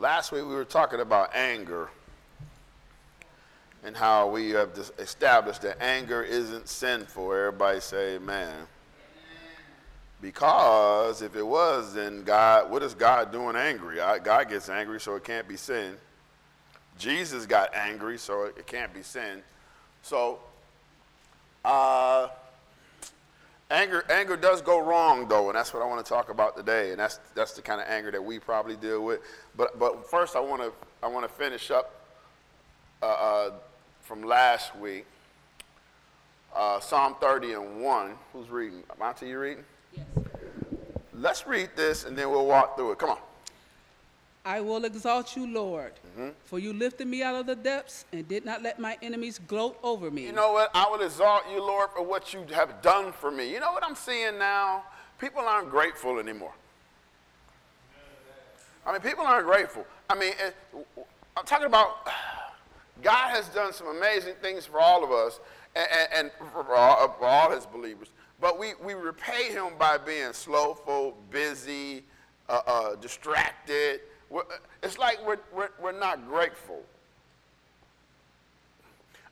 Last week we were talking about anger and how we have established that anger isn't sinful. Everybody say amen. Because if it was, then God, what is God doing angry? God gets angry, so it can't be sin. Jesus got angry, so it can't be sin. So, uh, anger, anger does go wrong, though, and that's what I want to talk about today. And that's, that's the kind of anger that we probably deal with. But, but first, I want to, I want to finish up uh, uh, from last week. Uh, Psalm 30 and 1. Who's reading? Monty, you reading? Yes. Let's read this and then we'll walk through it. Come on. I will exalt you, Lord, mm-hmm. for you lifted me out of the depths and did not let my enemies gloat over me. You know what? I will exalt you, Lord, for what you have done for me. You know what I'm seeing now? People aren't grateful anymore. I mean, people aren't grateful. I mean, it, I'm talking about God has done some amazing things for all of us and, and for, all, for all his believers. But we, we repay him by being slowful, busy, uh, uh, distracted. We're, it's like we're, we're, we're not grateful.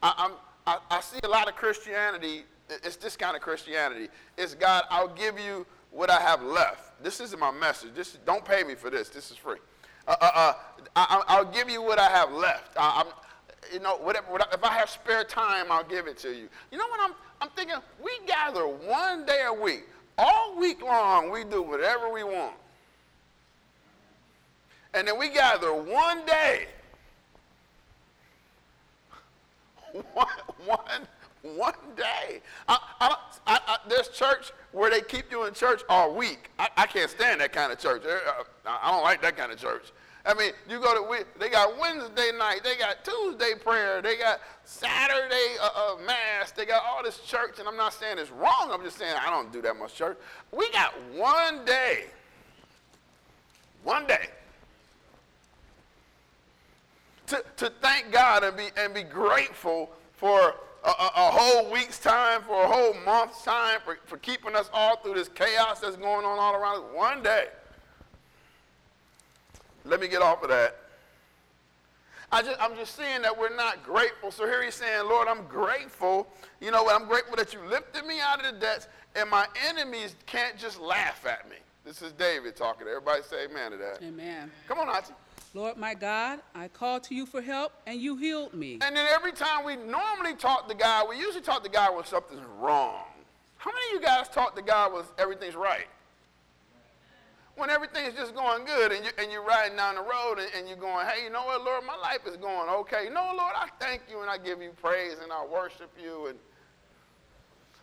I, I, I see a lot of Christianity. It's this kind of Christianity. It's God, I'll give you what I have left. This isn't my message. This, don't pay me for this. This is free. Uh, uh, uh I, will give you what I have left. I, you know, whatever, whatever, if I have spare time, I'll give it to you. You know what I'm, I'm thinking? We gather one day a week. All week long, we do whatever we want. And then we gather one day. One, one, one day. I, I, I, church where they keep you in church all week. I, can't stand that kind of church. I don't like that kind of church. I mean, you go to, they got Wednesday night, they got Tuesday prayer, they got Saturday uh, uh, mass, they got all this church, and I'm not saying it's wrong, I'm just saying I don't do that much church. We got one day, one day, to, to thank God and be, and be grateful for a, a, a, whole week's time, for a whole month's time, for, for keeping us all through this chaos that's going on all around us. One day. Let me get off of that. I just, I'm just seeing that we're not grateful. So here he's saying, Lord, I'm grateful. You know what? I'm grateful that you lifted me out of the debts, and my enemies can't just laugh at me. This is David talking. Everybody say amen to that. Amen. Come on, Auntie. Lord my God, I called to you for help, and you healed me. And then every time we normally talk to God, we usually talk to God when something's wrong. How many of you guys talk to God when everything's right? when everything's just going good and, you, and you're riding down the road and, and, you're going, hey, you know what, Lord, my life is going okay. You know, Lord, I thank you and I give you praise and I worship you. And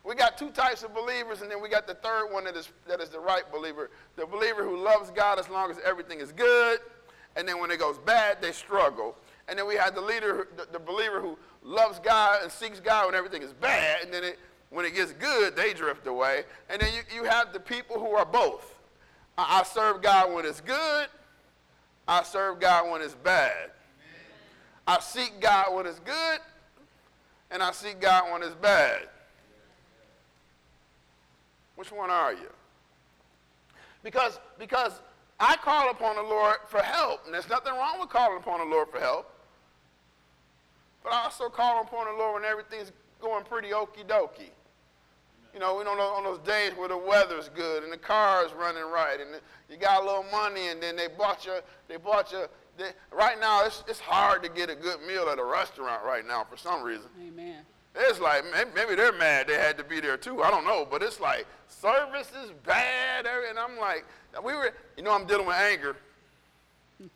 we got two types of believers, and then we got the third one that is, that is the right believer. The believer who loves God as long as everything is good, and then when it goes bad, they struggle. And then we have the leader, the, the believer who loves God and seeks God when everything is bad, and then it, when it gets good, they drift away. And then you, you have the people who are both. I serve God when it's good. I serve God when it's bad. I seek God when it's good, and I seek God when it's bad. Which one are you? Because, because I call upon the Lord for help, and there's nothing wrong with calling upon the Lord for help. But I also call upon the Lord when everything's going pretty okie dokie. You know, we don't know on those days where the weather's good and the car's running right and you got a little money and then they bought you, they bought you. They, right now, it's, it's hard to get a good meal at a restaurant right now for some reason. Amen. It's like, maybe they're mad they had to be there too. I don't know. But it's like, service is bad. And I'm like, we were, you know, I'm dealing with anger.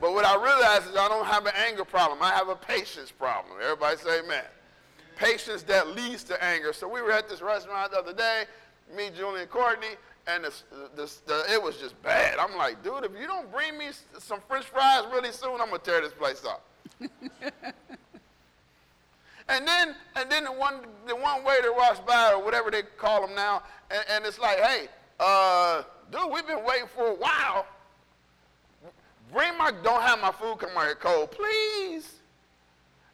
but what I realize is I don't have an anger problem. I have a patience problem. Everybody say amen patience that leads to anger. So we were at this restaurant the other day, me, Julie, and Courtney, and the, the, the, it was just bad. I'm like, dude, if you don't bring me some French fries really soon, I'm gonna tear this place up. and then, and then the one, the one waiter walks by or whatever they call them now, and, and it's like, hey, uh, dude, we've been waiting for a while. Bring my, don't have my food come here cold, please.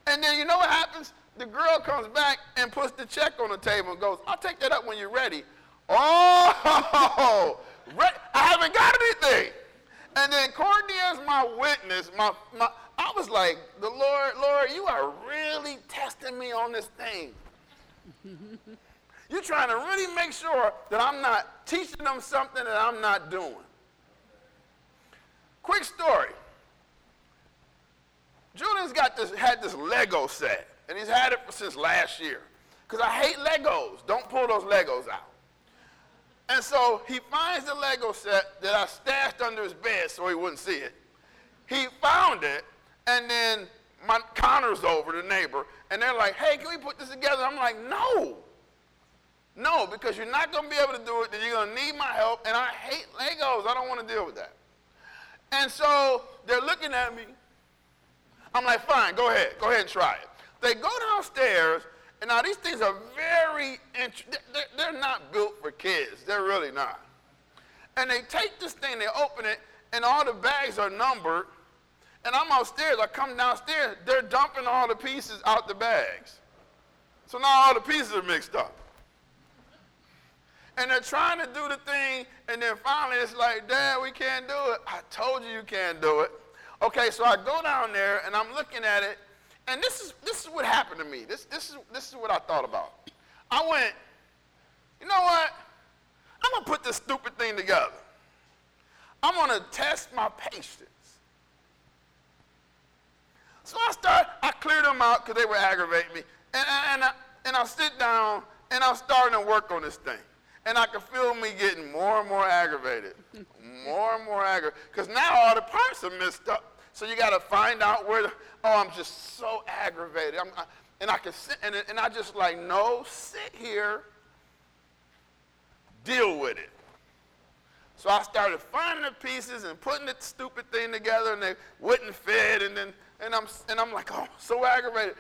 And then you know what happens? the girl comes back and puts the check on the table and goes, I'll take that up when you're ready. Oh, I haven't got anything. And then Courtney is my witness, my, my, I was like, the Lord, Lord, you are really testing me on this thing. You're trying to really make sure that I'm not teaching them something that I'm not doing. Quick story. Julian's got this, had this Lego set, and he's had it since last year. Because I hate Legos. Don't pull those Legos out. And so he finds the Lego set that I stashed under his bed so he wouldn't see it. He found it, and then my Connor's over, the neighbor, and they're like, hey, can we put this together? I'm like, no. No, because you're not going to be able to do it, then you're going to need my help, and I hate Legos. I don't want to deal with that. And so they're looking at me. I'm like, fine, go ahead. Go ahead and try it. They go downstairs, and now these things are very, they're not built for kids. They're really not. And they take this thing, they open it, and all the bags are numbered. And I'm upstairs, I come downstairs, they're dumping all the pieces out the bags. So now all the pieces are mixed up. And they're trying to do the thing, and then finally it's like, Dad, we can't do it. I told you you can't do it. Okay, so I go down there and I'm looking at it, and this is this is what happened to me. This this is this is what I thought about. I went, you know what? I'm gonna put this stupid thing together. I'm gonna test my patience. So I start, I cleared them out because they were aggravating me. And, and, I, and I sit down and I'm starting to work on this thing. And I can feel me getting more and more aggravated. more and more aggravated. Because now all the parts are messed up. So you got to find out where, the, oh, I'm just so aggravated. I, and I can sit, and, and I just like, no, sit here, deal with it. So I started finding the pieces and putting the stupid thing together, and they wouldn't fit, and then, and I'm, and I'm like, oh, so aggravated.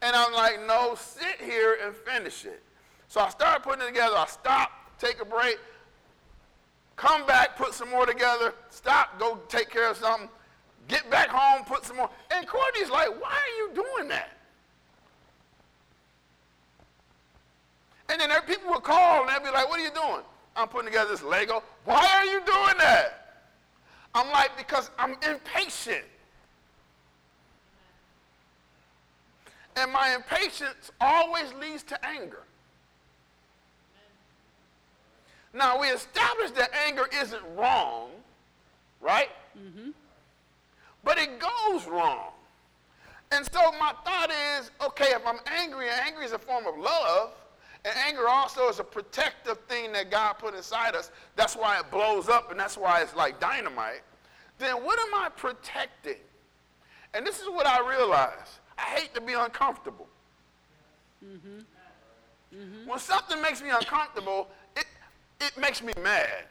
And I'm like, no, sit here and finish it. So I started putting it together. I stopped take a break, come back, put some more together, stop, go take care of something, get back home, put some more. And Courtney's like, why are you doing that? And then there, people would call and they'd be like, what are you doing? I'm putting together this Lego. Why are you doing that? I'm like, because I'm impatient. And my impatience always leads to anger. Now, we established that anger isn't wrong, right? Mm-hmm. But it goes wrong. And so my thought is, okay, if I'm angry, and angry is a form of love, and anger also is a protective thing that God put inside us. That's why it blows up, and that's why it's like dynamite. Then what am I protecting? And this is what I realize. I hate to be uncomfortable. Mm-hmm. Mm-hmm. When something makes me uncomfortable, it it makes me mad.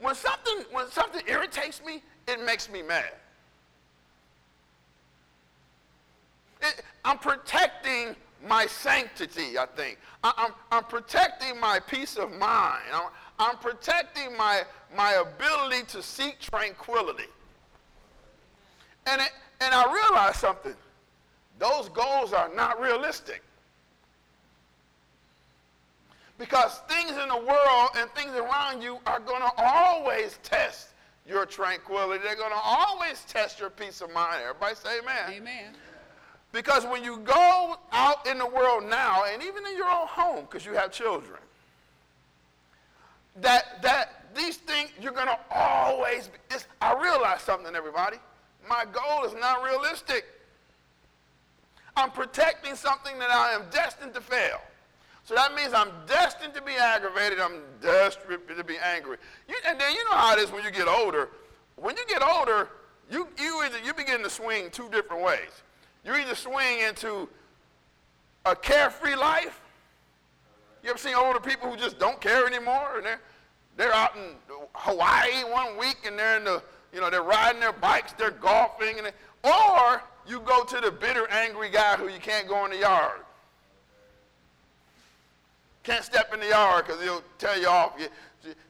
When something, when something irritates me, it makes me mad. It, I'm protecting my sanctity, I think. I, am I'm, I'm protecting my peace of mind. I'm, I'm protecting my, my ability to seek tranquility. And, it, and I realize something. Those goals are not realistic. Because things in the world and things around you are going to always test your tranquility. They're going to always test your peace of mind. Everybody say amen. Amen. Because when you go out in the world now, and even in your own home, because you have children, that, that these things, you're going to always, be, I realize something, everybody. My goal is not realistic. I'm protecting something that I am destined to fail. So that means I'm destined to be aggravated. I'm destined to be angry. You, and then you know how it is when you get older. When you get older, you, you, either, you begin to swing two different ways. You either swing into a carefree life. You ever seen older people who just don't care anymore? And they're, they're out in Hawaii one week and they're in the, you know, they're riding their bikes, they're golfing. And they, or you go to the bitter, angry guy who you can't go in the yard. Can't step in the yard because he'll tell you off.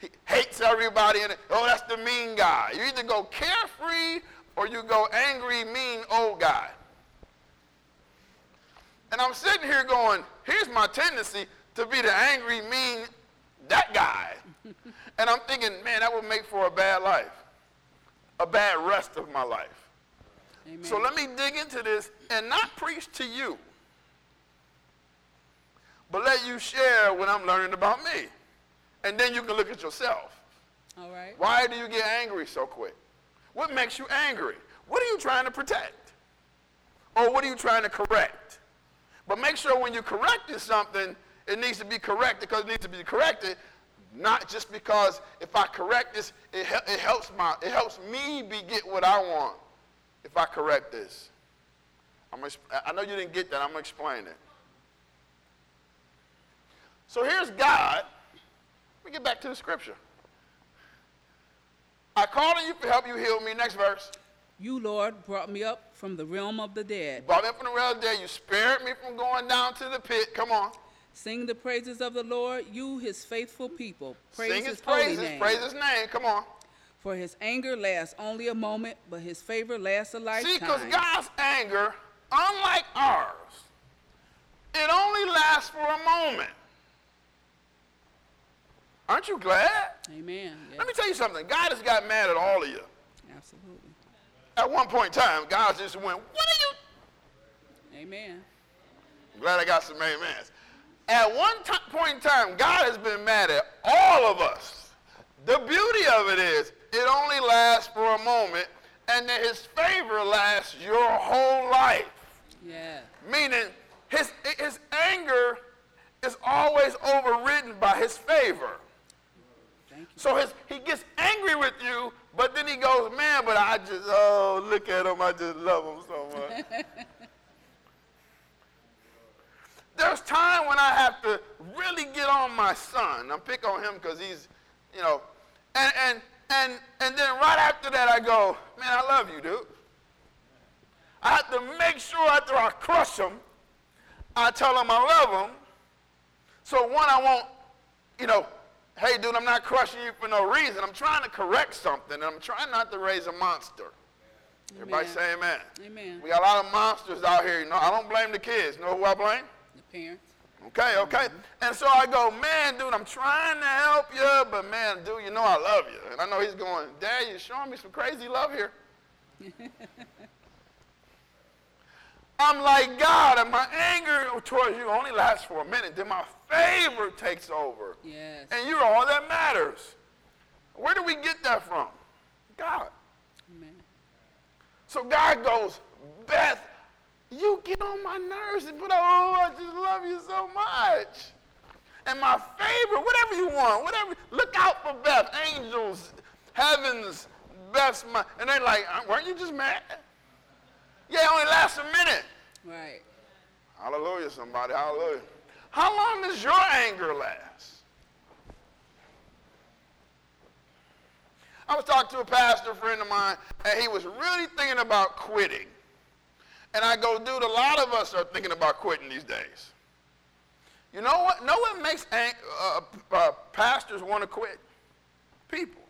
He hates everybody. And oh, that's the mean guy. You either go carefree or you go angry, mean old guy. And I'm sitting here going, here's my tendency to be the angry, mean, that guy. and I'm thinking, man, that would make for a bad life. a bad rest of my life. Amen. So let me dig into this and not preach to you, but let you share what I'm learning about me. And then you can look at yourself. All right. Why do you get angry so quick? What makes you angry? What are you trying to protect? Or what are you trying to correct? But make sure when you're correcting something, it needs to be corrected because it needs to be corrected, not just because if I correct this, it, it helps my it helps me be get what I want if I correct this. I'm I know you didn't get that. I'm gonna explain it. So here's God. Let me get back to the scripture. I called on you to help. You heal me. Next verse. You, Lord, brought me up from the realm of the dead. You brought me up from the realm of the dead. You spared me from going down to the pit. Come on. Sing the praises of the Lord, you, his faithful people. Praise Sing his, his holy name. Praise his name. Come on. For his anger lasts only a moment, but his favor lasts a lifetime. See, because God's anger, unlike ours, it only lasts for a moment. Aren't you glad? Amen. Yes, Let me tell you something. God has got mad at all of you. absolutely. At one point in time, God just went, What are you? Amen. I'm glad I got some amens. At one ti- point in time, God has been mad at all of us. The beauty of it is, it only lasts for a moment, and then his favor lasts your whole life. Yeah. Meaning, his, his anger is always overridden by his favor. Thank you. So his, he gets angry with you, but then he goes, man, but I just, oh, look at him. I just love him so much. There's time when I have to really get on my son. I'm pick on him because he's, you know, and, and, and, and then right after that I go, man, I love you, dude. I have to make sure after I crush them, I tell them I love them. So one, I won't, you know, hey, dude, I'm not crushing you for no reason. I'm trying to correct something, and I'm trying not to raise a monster. Everybody say amen. Amen. We got a lot of monsters out here. You know, I don't blame the kids. Know who I blame? The parents. Okay, okay. And so I go, man, dude, I'm trying to help you, but man, dude, you know I love you. And I know he's going, Dad, you're showing me some crazy love here. I'm like, God, and my anger towards you only lasts for a minute. Then my favor takes over. Yes. And you're all that matters. Where do we get that from? God. Amen. So God goes, Beth, you get on my nerves, but oh, I just love you so much. And my favorite, whatever you want, whatever, look out for Beth, angels, heavens, Beth's my, and they're like, "Uh, weren't you just mad? Yeah, it only lasts a minute. Right. Hallelujah, somebody, hallelujah. How long does your anger last? I was talking to a pastor friend of mine, and he was really thinking about quitting. And I go, dude, a lot of us are thinking about quitting these days. You know what? No one makes ang- uh, uh, pastors want to quit? People.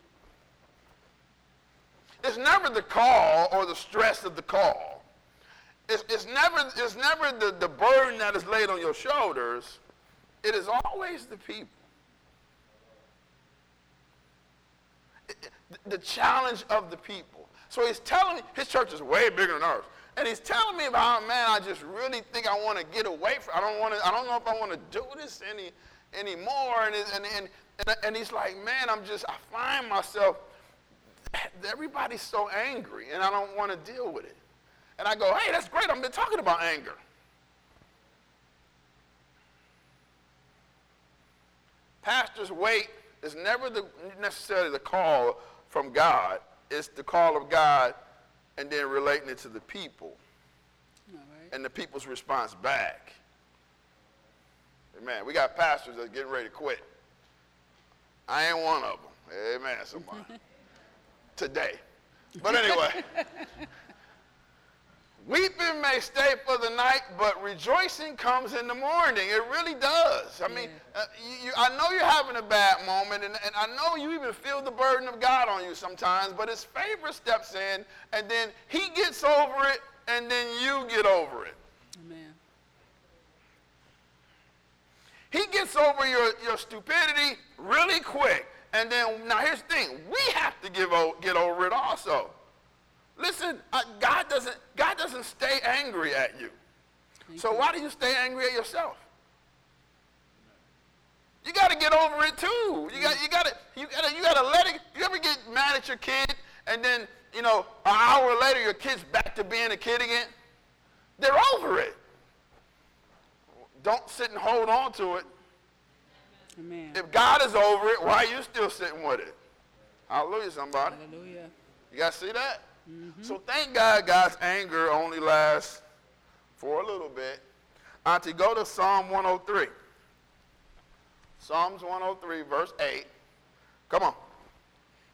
It's never the call or the stress of the call. It's, it's never, it's never the, the burden that is laid on your shoulders. It is always the people. The challenge of the people. So he's telling me, his church is way bigger than ours. And he's telling me about, man, I just really think I want to get away from, I don't want to, I don't know if I want to do this any, anymore. And, and, and, and, and he's like, man, I'm just, I find myself, everybody's so angry and I don't want to deal with it. And I go, hey, that's great. I've been talking about anger. Pastor's weight is never the, necessarily the call from God. It's the call of God and then relating it to the people right. and the people's response back. Amen. We got pastors that's getting ready to quit. I ain't one of them. Amen, somebody. Today. But anyway. Weeping may stay for the night, but rejoicing comes in the morning. It really does. I mean, uh, you, you, I know you're having a bad moment, and, and I know you even feel the burden of God on you sometimes, but His favor steps in, and then He gets over it, and then you get over it. Amen. He gets over your, your stupidity really quick. And then, now here's the thing we have to give o- get over it also. Listen, uh, God doesn't God doesn't stay angry at you. So why do you stay angry at yourself? You got to get over it too. You got you got to you got to you got to let it. You ever get mad at your kid and then you know an hour later your kid's back to being a kid again? They're over it. Don't sit and hold on to it. Amen. If God is over it, why are you still sitting with it? Hallelujah, somebody. Hallelujah. You guys see that? Mm-hmm. So thank God God's anger only lasts for a little bit. Auntie, go to Psalm 103. Psalms 103, verse 8. Come on.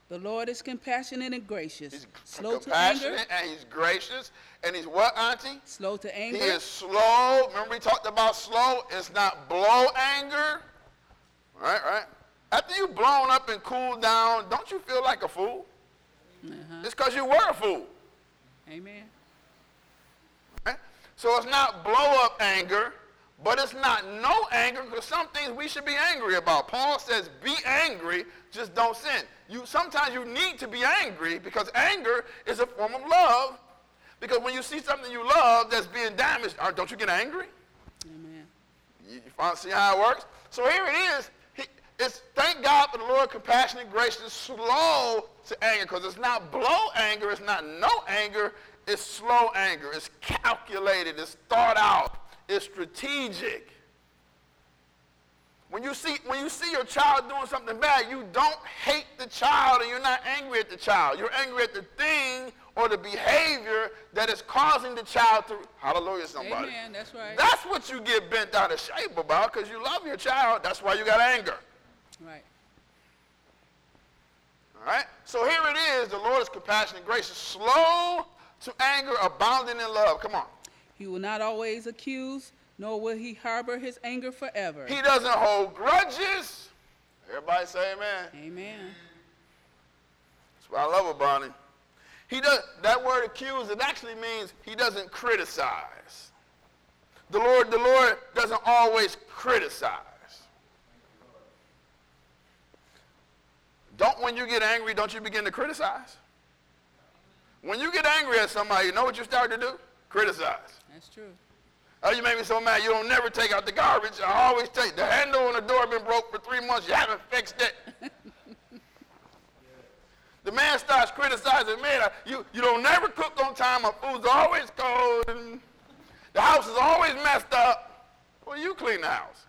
The Lord is compassionate and gracious, He's slow to anger, compassionate and he's gracious. And he's what, Auntie? slow to anger. He is slow. Remember we talked about slow? It's not blow anger. Right, right. After you've blown up and cooled down, don't you feel like a fool? Uh-huh. It's because you were a fool. Amen. Right? So it's not blow up anger, but it's not no anger because some things we should be angry about. Paul says, be angry, just don't sin. You sometimes you need to be angry because anger is a form of love. Because when you see something you love that's being damaged, uh, don't you get angry? Amen. You, you see how it works? So here it is. It's thank God for the Lord, compassionate, gracious, slow to anger, because it's not blow anger, it's not no anger, it's slow anger. It's calculated, it's thought out, it's strategic. When you see when you see your child doing something bad, you don't hate the child and you're not angry at the child. You're angry at the thing or the behavior that is causing the child to hallelujah somebody. Amen. That's right. That's what you get bent out of shape about because you love your child. That's why you got anger. Right. All right? So here it is. The Lord is compassionate and gracious, slow to anger, abounding in love. Come on. He will not always accuse, nor will he harbor his anger forever. He doesn't hold grudges. Everybody say amen. Amen. That's what I love about him. He does that word accuse, it actually means he doesn't criticize. The Lord, the Lord doesn't always criticize. Don't when you get angry, don't you begin to criticize? When you get angry at somebody, you know what you start to do? Criticize. That's true. Oh, you make me so mad. You don't never take out the garbage. I always take the handle on the door been broke for three months. You haven't fixed it. the man starts criticizing, man, I- you, you don't never cook on time. My food's always cold. And the house is always messed up. Well, you clean the house.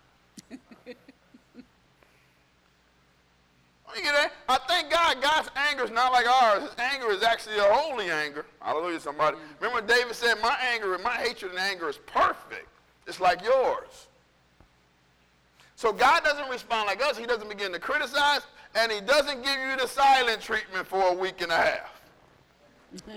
You get that? I thank God God's anger is not like ours. His anger is actually a holy anger. Hallelujah, somebody. Mm. Remember David said, my anger and my hatred and anger is perfect. It's like yours. So God doesn't respond like us. He doesn't begin to criticize, and he doesn't give you the silent treatment for a week and a half.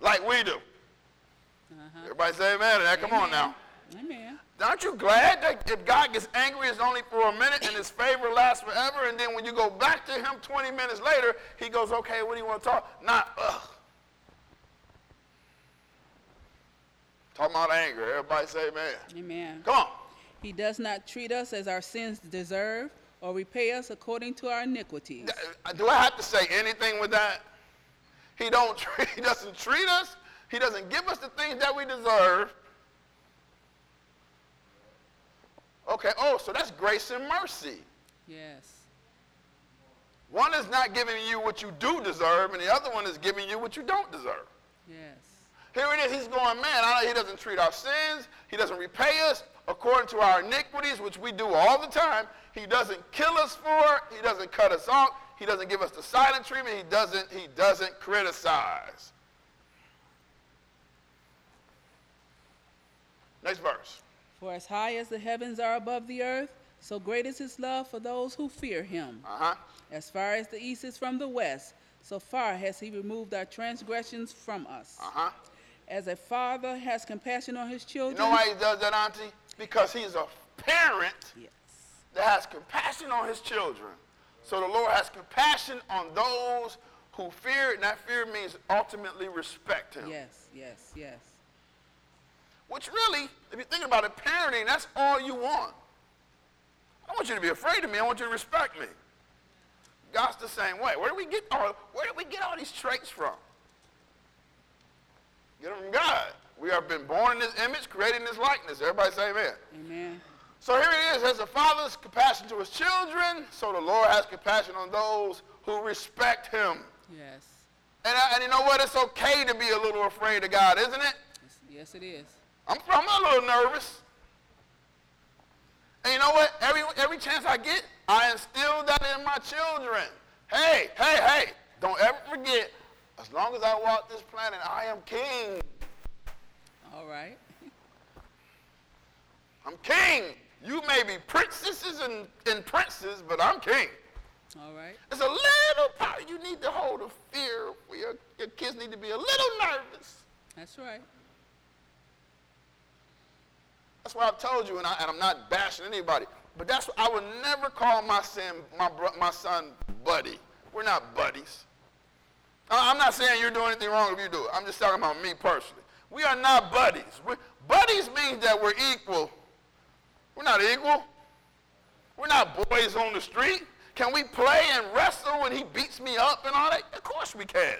like we do. Uh-huh. Everybody say amen to that. Come on now. Amen. Aren't you glad that if God gets angry, it's only for a minute and his favor lasts forever? And then when you go back to him 20 minutes later, he goes, okay, what do you want to talk? Not, ugh. Talking about anger. Everybody say amen. Amen. Come on. He does not treat us as our sins deserve or repay us according to our iniquities. Uh, Do I have to say anything with that? He don't. Treat, he doesn't treat us. He doesn't give us the things that we deserve. Okay. Oh, so that's grace and mercy. Yes. One is not giving you what you do deserve, and the other one is giving you what you don't deserve. Yes. Here it is. He's going, man, I, know he doesn't treat our sins. He doesn't repay us according to our iniquities, which we do all the time. He doesn't kill us for it. He doesn't cut us off. He doesn't give us the silent treatment. He doesn't, he doesn't criticize. Next verse. For as high as the heavens are above the earth, so great is his love for those who fear him. Uh-huh. As far as the east is from the west, so far has he removed our transgressions from us. Uh-huh. As a father has compassion on his You children. know why he does that, Auntie? Because he's a parent Yes. that has compassion on his children. So the Lord has compassion on those who fear, and that fear means ultimately respect him. Yes, yes, yes. Which really, if you think about it, parenting, that's all you want. I don't want you to be afraid of me. I want you to respect me. God's the same way. Where do we get all, where do we get all these traits from? Get them from God. We have been born in his image, created in his likeness. Everybody say amen. Amen. So here it is. As the Father has compassion to his children, so the Lord has compassion on those who respect him. Yes. And, I, and you know what? It's okay to be a little afraid of God, isn't it? Yes it is. I'm, I'm a little nervous. And you know what? Every, every chance I get, I instill that in my children. Hey, hey, hey, don't ever forget, as long as I walk this planet, I am king. All right. I'm king. You may be princesses and, and princes, but I'm king. All right. It's a little part you need to hold a fear your, your kids need to be a little nervous. That's right. That's why I've told you, and, I, I'm not bashing anybody, but that's I would never call my son, my, bro, my son buddy. We're not buddies. I'm not saying you're doing anything wrong if you do it. I'm just talking about me personally. We are not buddies. we buddies means that we're equal. We're not equal. We're not boys on the street. Can we play and wrestle when he beats me up and all that? Of course we can.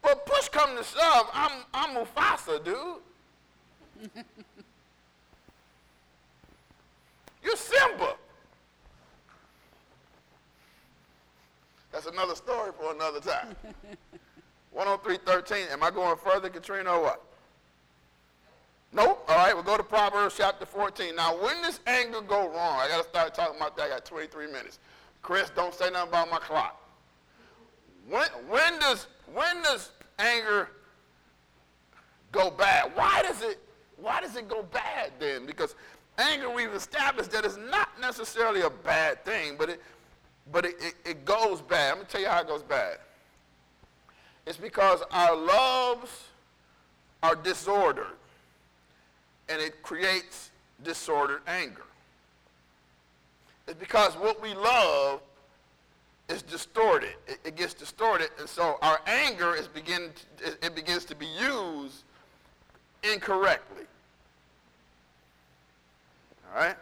But push come to shove, I'm, I'm Mufasa, dude. You're Simba. That's another story for another time. 103.13. Am I going further, Katrina, or what? Nope. All right, we'll go to Proverbs chapter 14. Now, when does anger go wrong? I got to start talking about that. I got 23 minutes. Chris, don't say nothing about my clock. When, when, does, when does anger go bad? Why does it, why does it go bad then? Because anger, we've established that it's not necessarily a bad thing, but it, but it, it, it goes bad. I'm going to tell you how it goes bad. It's because our loves are disordered, and it creates disordered anger. It's because what we love is distorted. It, it gets distorted, and so our anger is begin to, it, it begins to be used incorrectly. All right?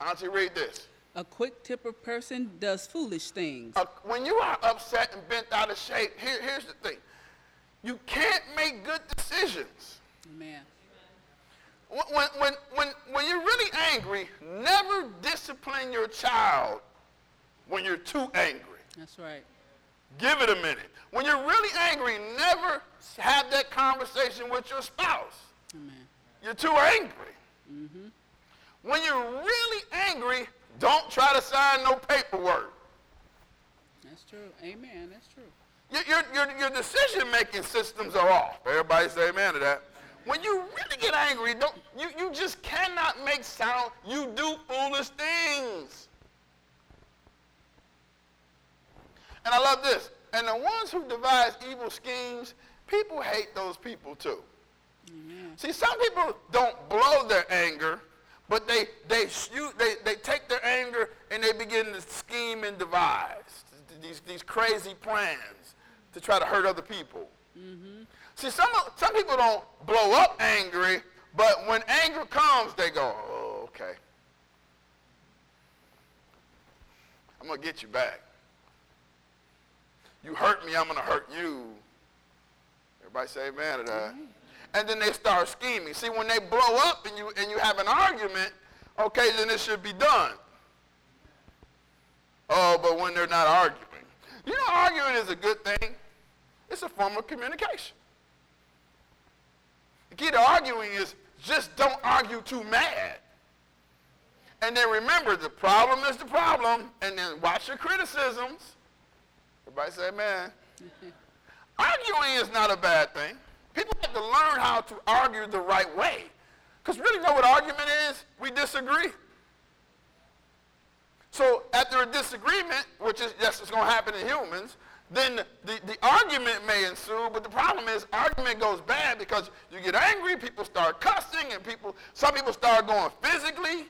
Auntie, read this. A quick temper person does foolish things. Uh, when you are upset and bent out of shape, here, here's the thing. You can't make good decisions. Amen. When, when, when, when you're really angry, never discipline your child when you're too angry. That's right. Give it a minute. When you're really angry, never have that conversation with your spouse. Amen. You're too angry. Mm-hmm. When you're really angry, don't try to sign no paperwork. That's true. Amen. That's true. Your, your, your, your decision-making systems are off. Everybody say amen to that. When you really get angry, don't, you, you just cannot make sound. You do foolish things. And I love this. And the ones who devise evil schemes, people hate those people too. Amen. See, some people don't blow their anger, but they, they, shoot, they, they take their anger and they begin to scheme and devise these, these crazy plans to try to hurt other people. Mm-hmm. See, some, some people don't blow up angry, but when anger comes, they go, oh, okay. I'm going to get you back. You hurt me, I'm going to hurt you. Everybody say amen to that. And then they start scheming. See, when they blow up and you, and you have an argument, okay, then it should be done. Oh, but when they're not arguing. You know, arguing is a good thing. It's a form of communication. The key to arguing is just don't argue too mad. And then remember, the problem is the problem, and then watch your criticisms. Everybody say amen. Arguing is not a bad thing. People have to learn how to argue the right way. Because really know what argument is? We disagree. So after a disagreement, which is just is going to happen in humans, then the, the argument may ensue, but the problem is argument goes bad because you get angry, people start cussing, and people some people start going physically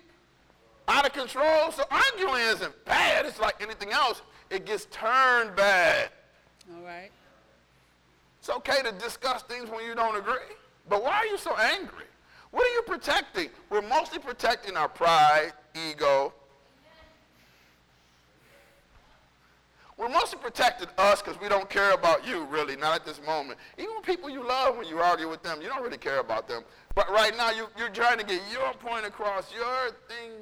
out of control. So arguing isn't bad. It's like anything else. It gets turned bad. All right. It's okay to discuss things when you don't agree. But why are you so angry? What are you protecting? We're mostly protecting our pride, ego. We're mostly protecting us because we don't care about you, really, not at this moment. Even people you love, when you argue with them, you don't really care about them. But right now, you, you're trying to get your point across, your thing.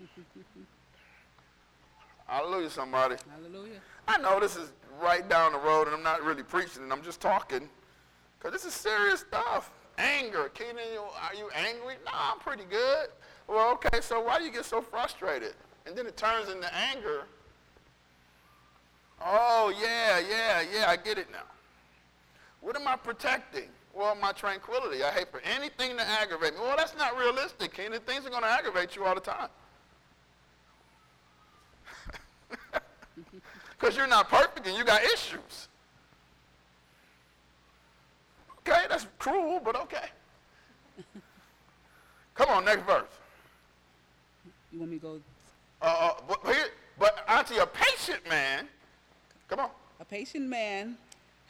Yeah. Hallelujah, somebody. Hallelujah. I know this is right down the road, and I'm not really preaching, and I'm just talking, because this is serious stuff. Anger. Keenan, are you angry? No, I'm pretty good. Well, okay, so why do you get so frustrated? And then it turns into anger. Oh, yeah, yeah, yeah, I get it now. What am I protecting? Well, my tranquility. I hate for anything to aggravate me. Well, that's not realistic, Keenan. Things are going to aggravate you all the time. Because you're not perfect and you got issues. Okay, that's cruel, but okay. Come on, next verse. You want me to go? Uh, uh, but, here, but auntie, a patient man, come on. A patient man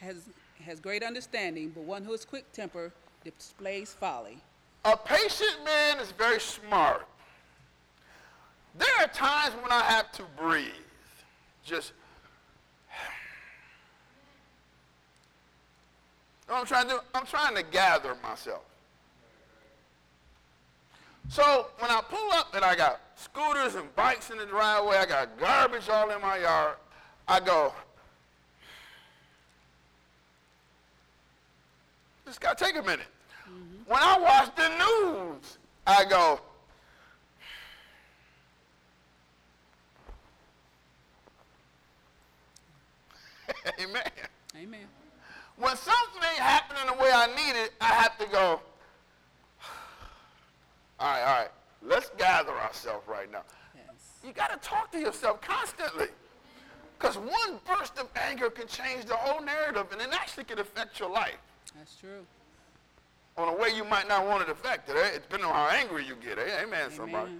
has, has great understanding, but one who is quick tempered displays folly. A patient man is very smart. There are times when I have to breathe. Just, you know what I'm trying to do? I'm trying to gather myself. So when I pull up and I got scooters and bikes in the driveway, I got garbage all in my yard, I go, just gotta take a minute. Mm-hmm. When I watch the news, I go, Amen. Amen. When something ain't happening the way I need it, I have to go, all right, all right. Let's gather ourselves right now. Yes. You got to talk to yourself constantly. Because one burst of anger can change the whole narrative, and it actually can affect your life That's true. on a way you might not want it affected, eh? depending on how angry you get. Eh? Amen, somebody.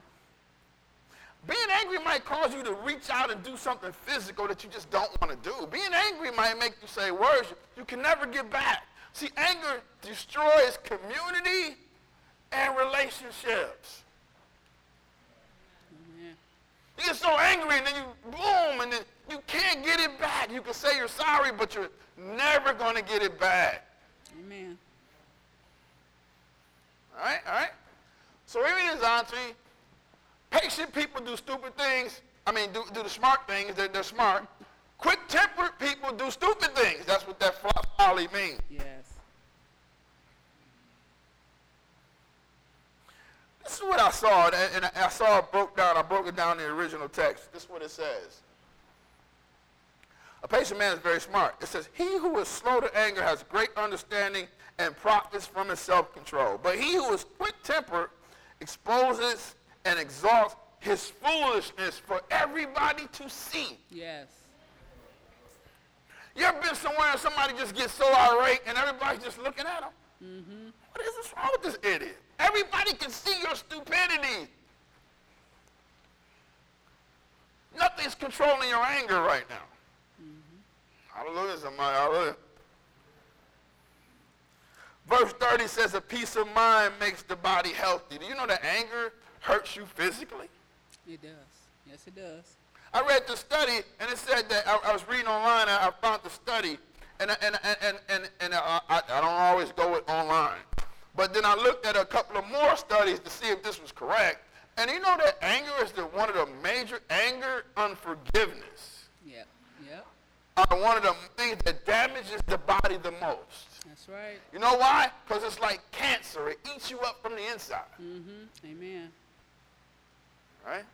Being angry might cause you to reach out and do something physical that you just don't want to do. Being angry might make you say words you can never get back. See, anger destroys community and relationships. Amen. You get so angry and then you boom and then you can't get it back. You can say you're sorry, but you're never going to get it back. Amen. All right, all right. So here it is, Auntie. Patient people do stupid things. I mean, do, do the smart things. They're, they're smart. Quick-tempered people do stupid things. That's what that folly means. Yes. This is what I saw, and and I saw it broke down. I broke it down in the original text. This is what it says. A patient man is very smart. It says, He who is slow to anger has great understanding and profits from his self-control. But he who is quick-tempered exposes and exalts his foolishness for everybody to see. Yes. You ever been somewhere and somebody just gets so irate and everybody's just looking at them? Mm-hmm. What is this wrong with this idiot? Everybody can see your stupidity. Nothing's controlling your anger right now. Hallelujah, somebody. Hallelujah. Verse 30 says, a peace of mind makes the body healthy. Do you know that anger hurts you physically? It does. Yes, it does. I read the study, and it said that I, I was reading online, I, I found the study, and, and, and, and, and, and I, I, don't always go with online. But then I looked at a couple of more studies to see if this was correct. And you know that anger is the, one of the major, anger, unforgiveness, Yep. Yep. are one of the things that damages the body the most. That's right. You know why? Because it's like cancer. It eats you up from the inside. Mm-hmm. Amen. Right?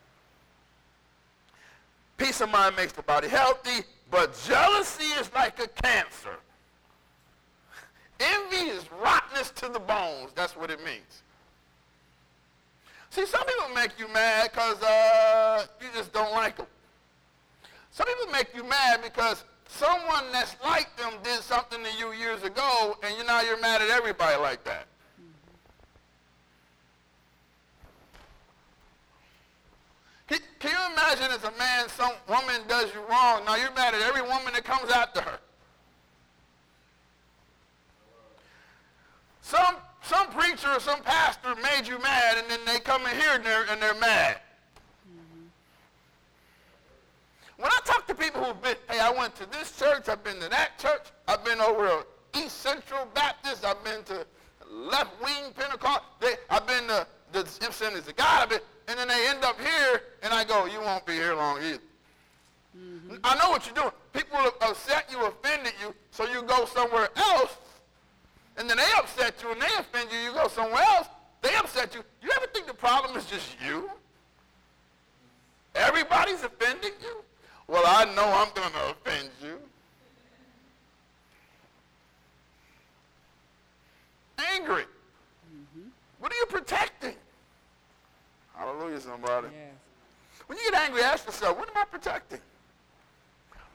Peace of mind makes the body healthy, but jealousy is like a cancer. Envy is rottenness to the bones. That's what it means. See, some people make you mad because uh, you just don't like them. Some people make you mad because someone that's like them did something to you years ago, and you now you're mad at everybody like that. Can, can you imagine if a man, some woman does you wrong, now you're mad at every woman that comes after her. Some, some preacher or some pastor made you mad, and then they come in here and they're, and they're mad. When I talk to people who've been, hey, I went to this church, I've been to that church, I've been over to East Central Baptist, I've been to left wing Pentecost, they, I've been to the Assemblies of God, I've been, and then they end up here, and I go, you won't be here long either. Mm-hmm. I know what you're doing. People upset you, offended you, so you go somewhere else, and then they upset you and they offend you, you go somewhere else, they upset you. You ever think the problem is just you? Everybody's offending you? Well, I know I'm going to offend you. Angry. Mm-hmm. What are you protecting? Hallelujah, somebody. Yes. When you get angry, ask yourself, what am I protecting?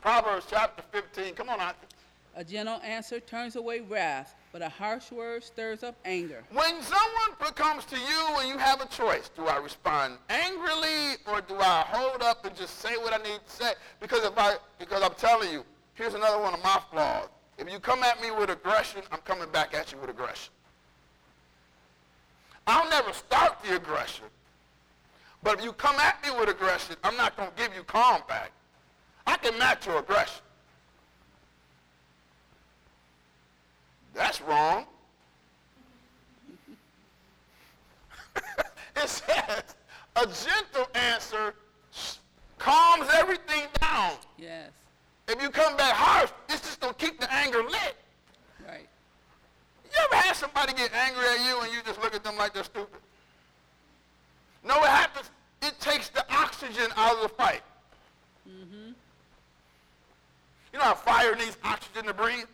Proverbs chapter 15. Come on, Auntie. A gentle answer turns away wrath, but a harsh word stirs up anger. When someone comes to you and you have a choice, do I respond angrily or do I hold up and just say what I need to say? Because if I, because I'm telling you, here's another one of my flaws. If you come at me with aggression, I'm coming back at you with aggression. I'll never start the aggression. But if you come at me with aggression, I'm not going to give you calm back. I can match your aggression. That's wrong. it says a gentle answer calms everything down. Yes. If you come back harsh, it's just going to keep the anger lit. Right. You ever had somebody get angry at you and you just look at them like they're stupid? No, what happens? It takes the oxygen out of the fight. Mm-hmm. You know how fire needs oxygen to breathe?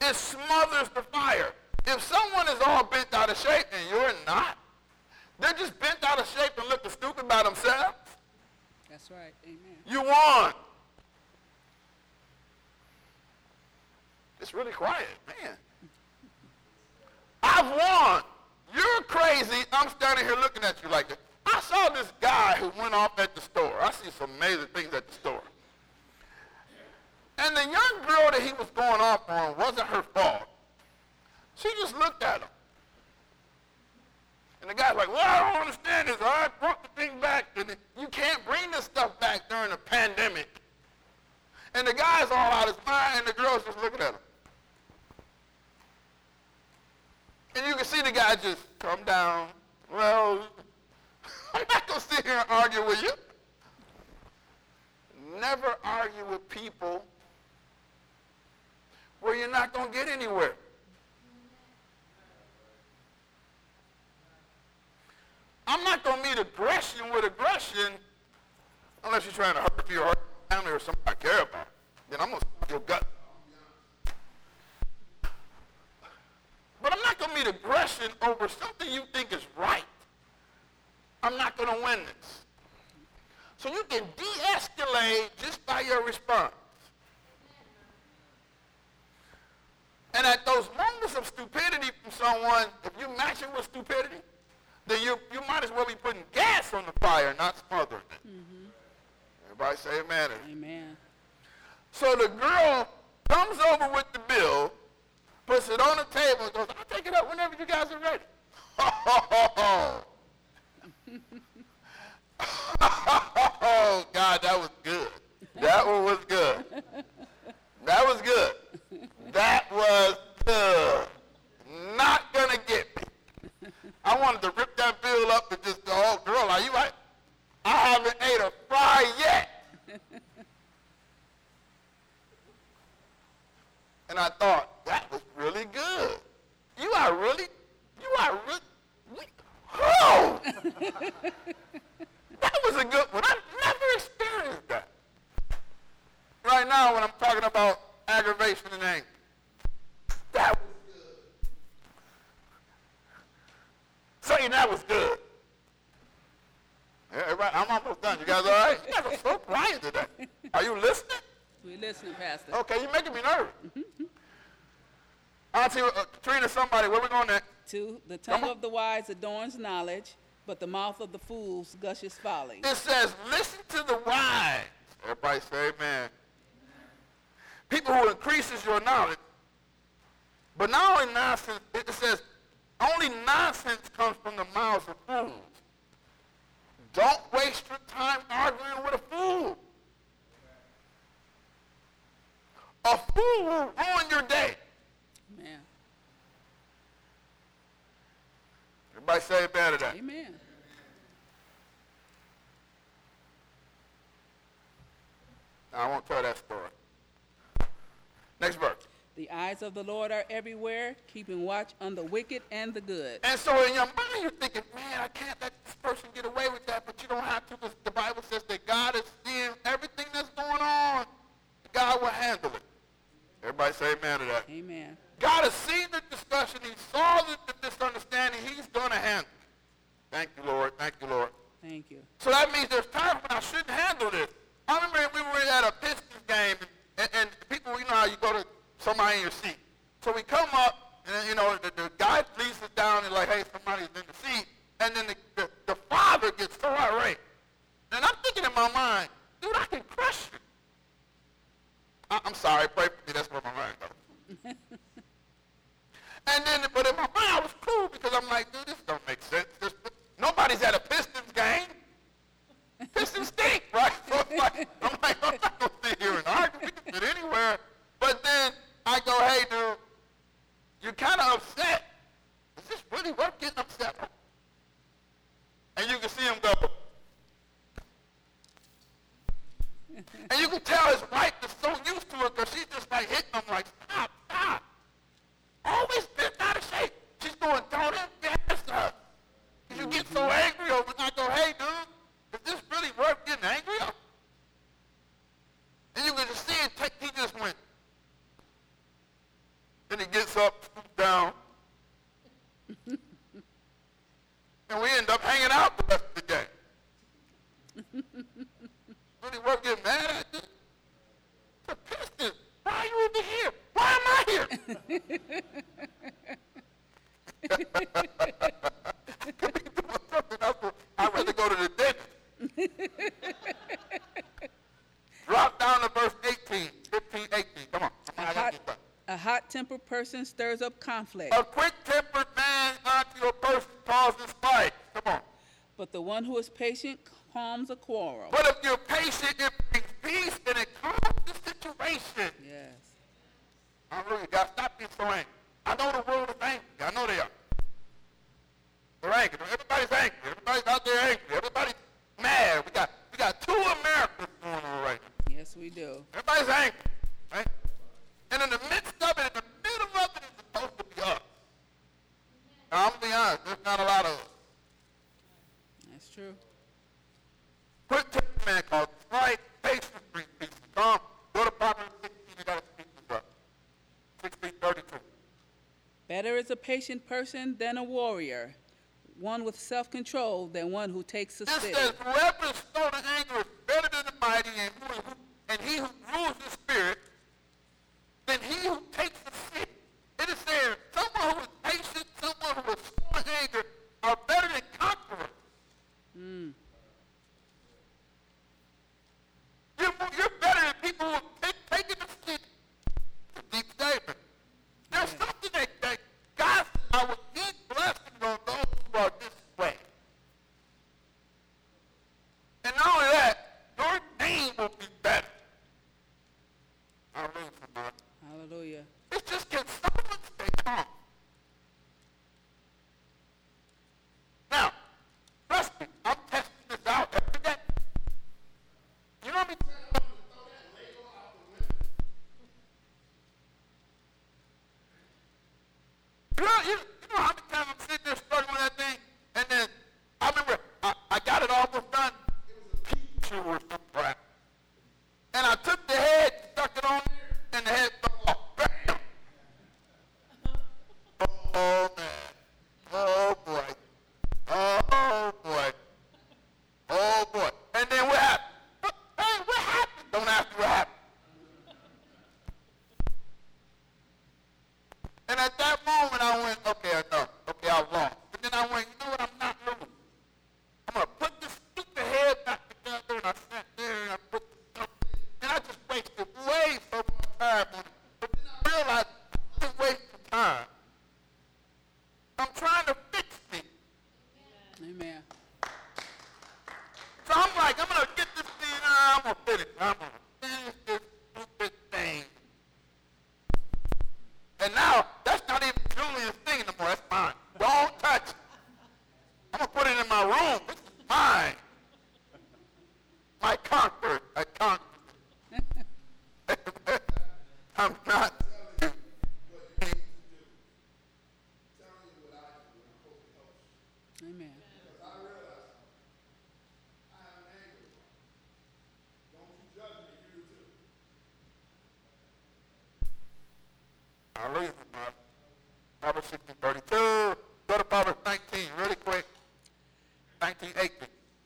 It smothers the fire. If someone is all bent out of shape and you're not, they're just bent out of shape and looking stupid by themselves. That's right. Amen. You won. It's really quiet, man. I've won. You're crazy. I'm standing here looking at you like that. I saw this guy who went off at the store. I see some amazing things at the store. And the young girl that he was going off on wasn't her fault. She just looked at him. And the guy's like, well, I don't understand this. I brought the thing back. And you can't bring this stuff back during a pandemic. And the guy's all out of his mind, and the girl's just looking at him. And you can see the guy just come down. Well, I'm not going to sit here and argue with you. Never argue with people where you're not going to get anywhere. I'm not going to meet aggression with aggression unless you're trying to hurt your family or somebody I care about. Then I'm going to your gut. But I'm not going to meet aggression over something you think is right. I'm not going to win this. So you can de-escalate just by your response. And at those moments of stupidity from someone, if you match it with stupidity, then you, you might as well be putting gas on the fire, not smothering it. Mm-hmm. Everybody say amen. Amen. So the girl comes over with the bill, puts it on the table, and goes, I'll take it up whenever you guys are ready. oh, God, that was good. That one was good. That was good. That was good. Not gonna get me. I wanted to rip that bill up and just, go, oh, girl, are you right? I haven't ate a fry yet. and I thought, that was really good. You are really, you are really, oh! that was a good one. I've never experienced that. Right now, when I'm talking about aggravation and anger. That was good. Saying that was good. Everybody, I'm almost done. You guys all right? You guys are so quiet today. Are you listening? We're listening, Pastor. Okay, you're making me nervous. Auntie, uh, Trina, somebody, where we going next? To the tongue of the wise adorns knowledge, but the mouth of the fools gushes folly. It says, listen to the wise. Everybody say amen. People who increases your knowledge. But not only nonsense, it says only nonsense comes from the mouths of fools. Don't waste your time arguing with a fool. A fool will ruin your day. Amen. Everybody say amen to that. Amen. Now, I won't tell that story. Next verse. The eyes of the Lord are everywhere, keeping watch on the wicked and the good. And so in your mind, you're thinking, man, I can't let this person get away with that, but you don't have to because the Bible says that God is seeing everything that's going on. God will handle it. Everybody say amen to that. Amen. God has seen the discussion. He saw the, the misunderstanding. He's going to handle it. Thank you, Lord. Thank you, Lord. Thank you. So that means there's times when I shouldn't handle this. I remember we were at a Pistons game, and, and people, you know how you go to somebody in your seat. So we come up, and you know, the, the guy leads us down and like, hey, somebody's in the seat. And then the, the, the father gets so irate. And I'm thinking in my mind, dude, I can crush you. I, I'm sorry, pray for me. That's where my mind goes. and then, but in my mind, I was cool because I'm like, dude, this don't make sense. This, nobody's at a Pistons game. Pistons stink, right? So it's like, I'm like, I'm not to sit here and argue. We can sit anywhere. But then I go, hey, dude, you're kind of upset. Is this really worth getting upset? And you can see him go. and you can tell his wife is so used to it because she's just like hitting him like, stop, stop. Always shape. She's going, don't embarrass. You get so angry over it, and I go, hey, dude, is this really worth getting angry over? And you can just see it, take, he just went. Then he gets up, down. and we end up hanging out the rest of the day. really worth getting mad at this? The Pistons. Why are you even here? Why am I here? Could be doing something else. but I'd rather go to the dentist. Drop down to verse 18, 15, 18. Come on. A I hot, a hot-tempered person stirs up conflict, A quick-tempered man unto a person causes fight. Come on. but the one who is patient calms a quarrel. But if you're patient, it brings peace and it calms the situation. Yes. Hallelujah. God, stop being so angry. I know the world is angry. I know they are. They're angry. Everybody's angry. Everybody's out there angry. Everybody's mad. We got we got two Americas going on right now. Yes, we do. Everybody's angry, right? And in the midst of it, in the middle of it, it's supposed to be us. Now, I'm gonna be honest. There's not a lot of us. That's true. Quick temper man called right, patience brings peace. Come, go to Proverbs 16. You gotta speak this up. 16, 32. Better is a patient person than a warrior, one with self-control than one who takes a This city. says, whoever is slow to anger is better than the mighty, and, who, and he who rules the spirit than he who takes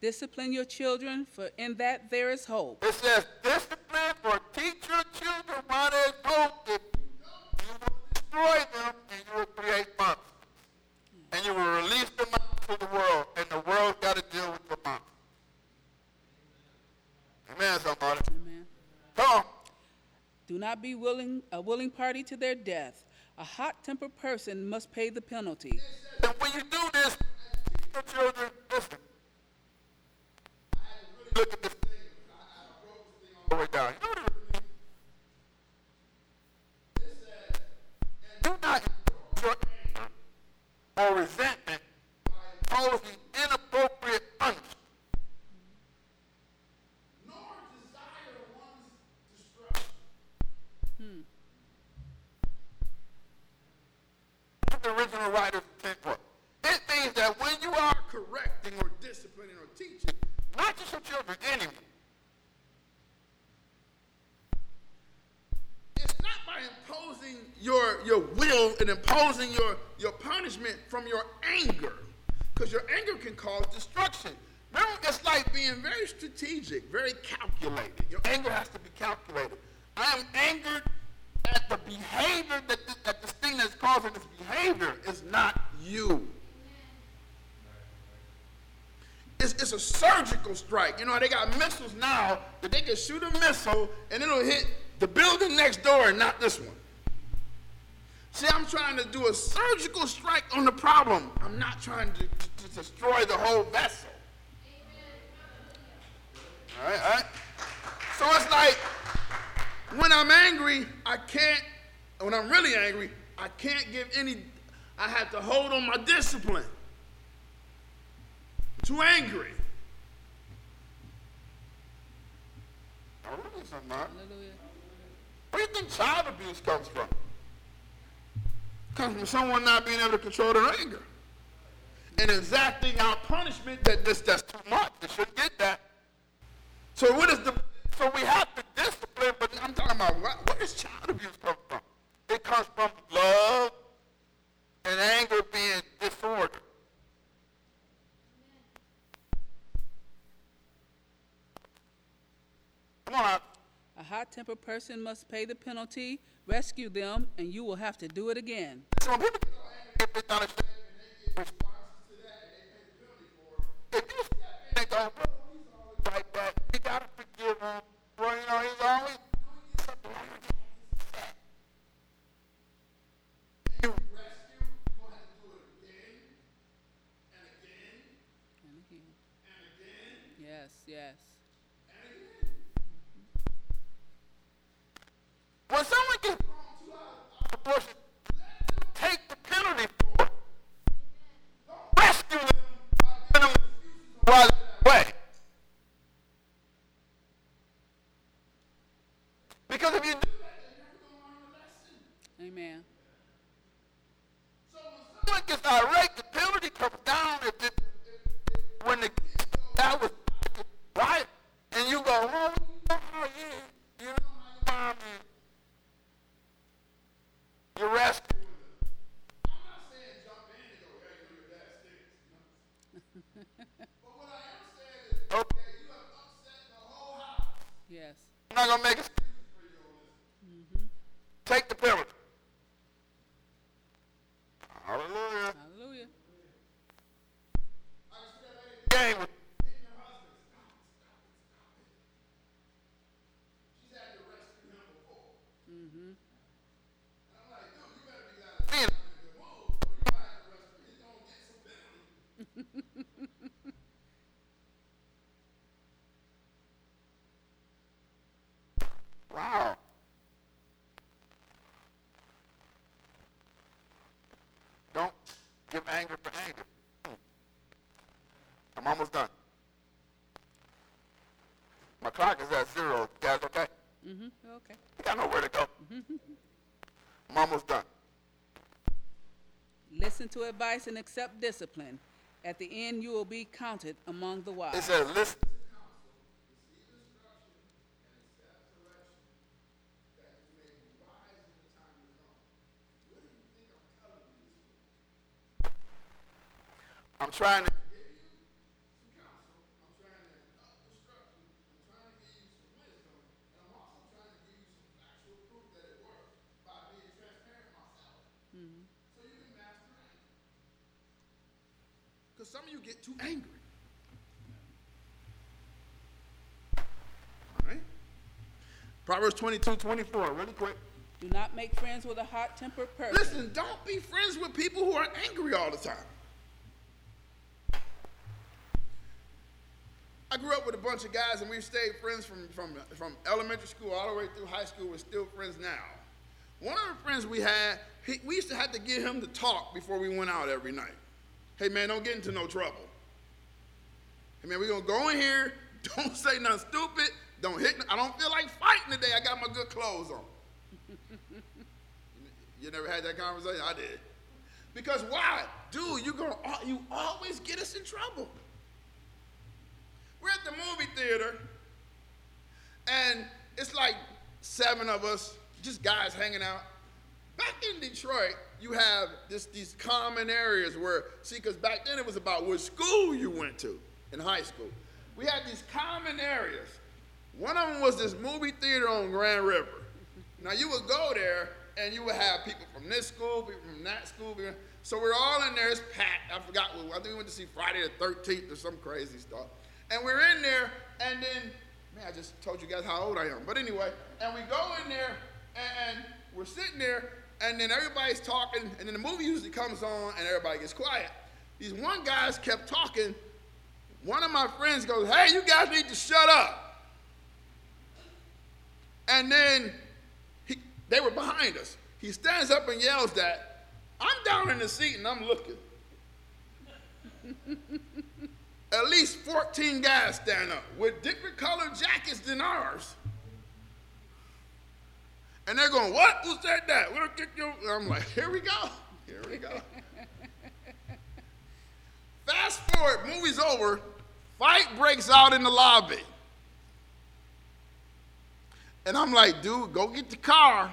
Discipline your children, for in that there is hope. It says, discipline for teach your children what is hope. If you will destroy them, and you will create months. And you will release them out to the world, and the world's got to deal with the months. Amen, somebody. Amen. Come on. Do not be willing a willing party to their death. A hot-tempered person must pay the penalty. And when you do this, teach your children, listen. Look at this thing. All the way down. You know what it is? Do not your anger or resentment by imposing inappropriate punishment. Nor desire one's destruction. The original writer's intent was. It means that when you are correcting or disciplining or teaching, not just your children, anyone, it's not by imposing your, your will and imposing your, your punishment from your anger. Because your anger can cause destruction. Remember, it's like being very strategic, very calculated. Your anger has to be calculated. I am angered at the behavior that, th- that this thing that's causing this behavior is not you. It's, it's a surgical strike. You know, they got missiles now that they can shoot a missile and it'll hit the building next door and not this one. See, I'm trying to do a surgical strike on the problem. I'm not trying to, to, to destroy the whole vessel. All right, all right. So it's like when I'm angry, I can't, when I'm really angry, I can't give any, I have to hold on my discipline. Too angry. Hallelujah. Where do you think abuse comes from? Comes from someone not being able to control their anger. And exacting out punishment that this that's too much. They shouldn't get that. So what is the so we have to discipline, but I'm talking about what, where does child abuse come from? It comes from love and anger being disordered. Come on, Hop. A hot-tempered person must pay the penalty. Rescue them, and you will have to do it again. So when people get angry, they to. If you step in and go, he's always like that, you gotta forgive him. Well, you know, he's always doing you something like that. You rescue, you're gonna have to do it again, and again, And again. and again, Yes, yes. and again. When someone gets thrown too out of proportion, let them take the penalty for it. Don't rescue them by giving them excuses on why they're that way. Because if you do that, they're never going to learn a lesson. Amen. So when someone gets irate, the penalty comes down if it, if, when the that was right, and you go, well, you know how you, you know how your mom is. You're rescuing them. I'm not saying jump in and go, hey, you know your dad stinks. No. but what I am saying is, okay, you have upset the whole house. Yes. I'm not going to make excuses for you on this. Take the penalty. Hallelujah. Hallelujah. I can see that lady at the game with hitting her husband. Stop it, stop it, stop it. She's had to rescue him before. And I'm like, dude, you better be glad to see him in a good mood, or you might have to rescue him. He's going to get some penalty. wow. I'm almost done. My clock is at zero. You guys okay? Mm-hmm. Okay. You got nowhere to go. I'm almost done. Listen to advice and accept discipline. At the end, you will be counted among the It wise. says, listen. I'm trying to. Because some of you get too angry. All right? Proverbs 22, 24, really quick. Do not make friends with a hot-tempered person. Listen, don't be friends with people who are angry all the time. I grew up with a bunch of guys, and we've stayed friends from, from, from elementary school all the way through high school. We're still friends now. One of the friends we had, he, we used to have to get him to talk before we went out every night. Hey, man, don't get into no trouble. Hey, man, we're going to go in here. Don't say nothing stupid. Don't hit. I don't feel like fighting today. I got my good clothes on. You never had that conversation? I did. Because why? Dude, you gonna you always get us in trouble. We're at the movie theater, and it's like seven of us, just guys hanging out. Back in Detroit, you have this these common areas where, see, because back then it was about what school you went to in high school. We had these common areas. One of them was this movie theater on Grand River. Now you would go there and you would have people from this school, people from that school. So we're all in there. It's packed. I forgot. I think we went to see Friday the 13th or some crazy stuff. And we're in there, and then man, I just told you guys how old I am. But anyway, and we go in there, and, and we're sitting there, and then everybody's talking, and then the movie usually comes on, and everybody gets quiet. These one guys kept talking. One of my friends goes, "Hey, you guys need to shut up." And then he, they were behind us. He stands up and yells that, I'm down in the seat and I'm looking. At least 14 guys stand up with different colored jackets than ours. And they're going, What? Who said that? Gonna kick you. And I'm like, Here we go. Here we go. Fast forward, movie's over. Fight breaks out in the lobby. And I'm like, dude, go get the car,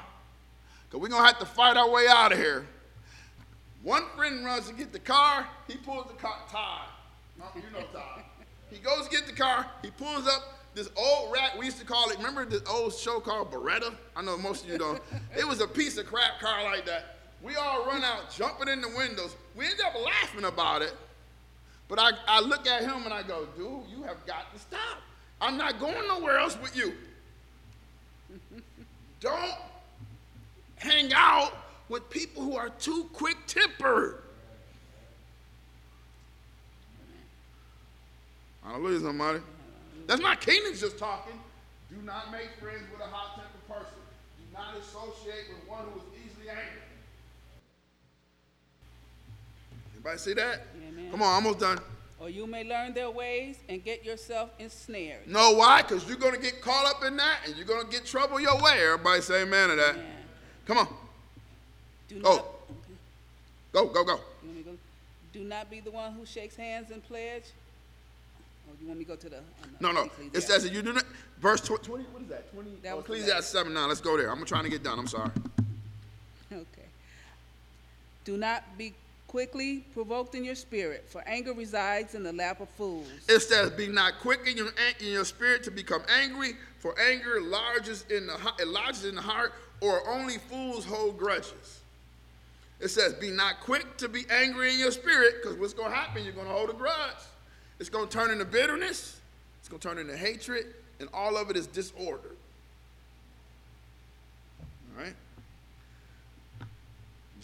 because we're going to have to fight our way out of here. One friend runs to get the car. He pulls the car, Todd. You know Todd. He goes to get the car. He pulls up this old rat, We used to call it, remember the old show called Baretta? I know most of you don't. It was a piece of crap car like that. We all run out, jumping in the windows. We end up laughing about it. But I, I look at him and I go, dude, you have got to stop. I'm not going nowhere else with you. Don't hang out with people who are too quick tempered. Hallelujah, somebody. That's not Keenan's just talking. Do not make friends with a hot tempered person. Do not associate with one who is easily angered. Anybody see that? Amen. Come on, almost done. Or you may learn their ways and get yourself ensnared. Know why? Because you're going to get caught up in that and you're going to get trouble your way. Everybody say amen to that. Amen. Come on. Do Oh. not, okay. Go, go, go. You want me to go? Do not be the one who shakes hands and pledge. Or you want me to go to the? No, no. It says that you do not. Verse tw- 20, what is that? 20? That oh, was Ecclesiastes 7 9. Let's go there. I'm trying to get done. I'm sorry. Okay. Do not be quickly provoked in your spirit, for anger resides in the lap of fools. It says, Be not quick in your, in your spirit to become angry, for anger lodges in the, lodges in the heart, or only fools hold grudges. It says, Be not quick to be angry in your spirit, because what's going to happen? You're going to hold a grudge. It's going to turn into bitterness, it's going to turn into hatred, and all of it is disorder. All right?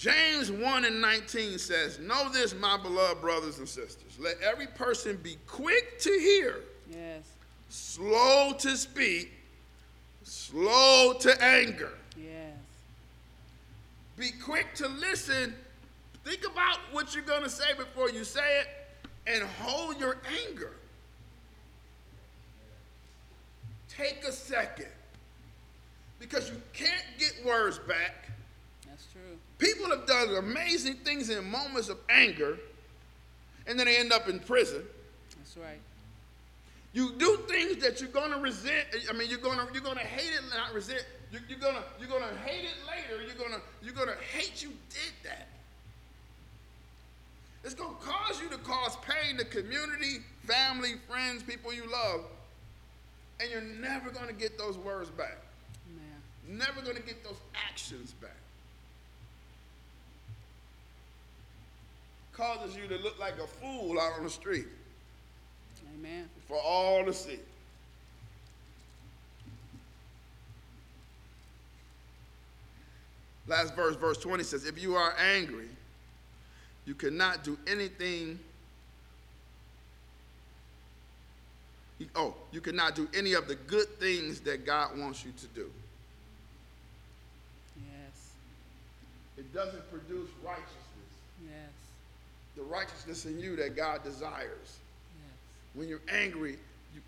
James 1 and 19 says, Know this, my beloved brothers and sisters. Let every person be quick to hear, Yes, slow to speak, slow to anger. yes. Be quick to listen. Think about what you're going to say before you say it. and hold your anger. Take a second because you can't get words back. That's true. People have done amazing things in moments of anger and then they end up in prison. That's right. You do things that you're gonna resent. I mean, you're gonna you're gonna hate it, not resent. You're, you're gonna you're gonna hate it later. You're gonna you're gonna hate you did that. It's gonna cause you to cause pain to community, family, friends, people you love, and you're never gonna get those words back. Man. Never gonna get those actions back. Causes you to look like a fool out on the street Amen. for all to see. Last verse, verse 20 says, If you are angry, you cannot do anything. Oh, you cannot do any of the good things that God wants you to do. Yes. It doesn't produce righteousness. The righteousness in you that God desires. Yes. When you're angry, you,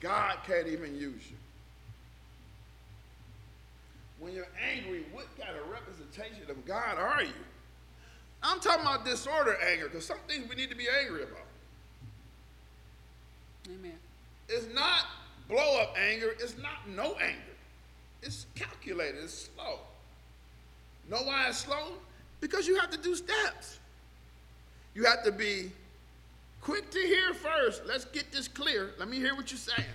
God can't even use you. When you're angry, what kind of representation of God are you? I'm talking about disorder anger, because some things we need to be angry about. Amen. It's not blow up anger, it's not no anger. It's calculated, it's slow. Know why it's slow? Because you have to do steps. You have to be quick to hear first. Let's get this clear. Let me hear what you're saying.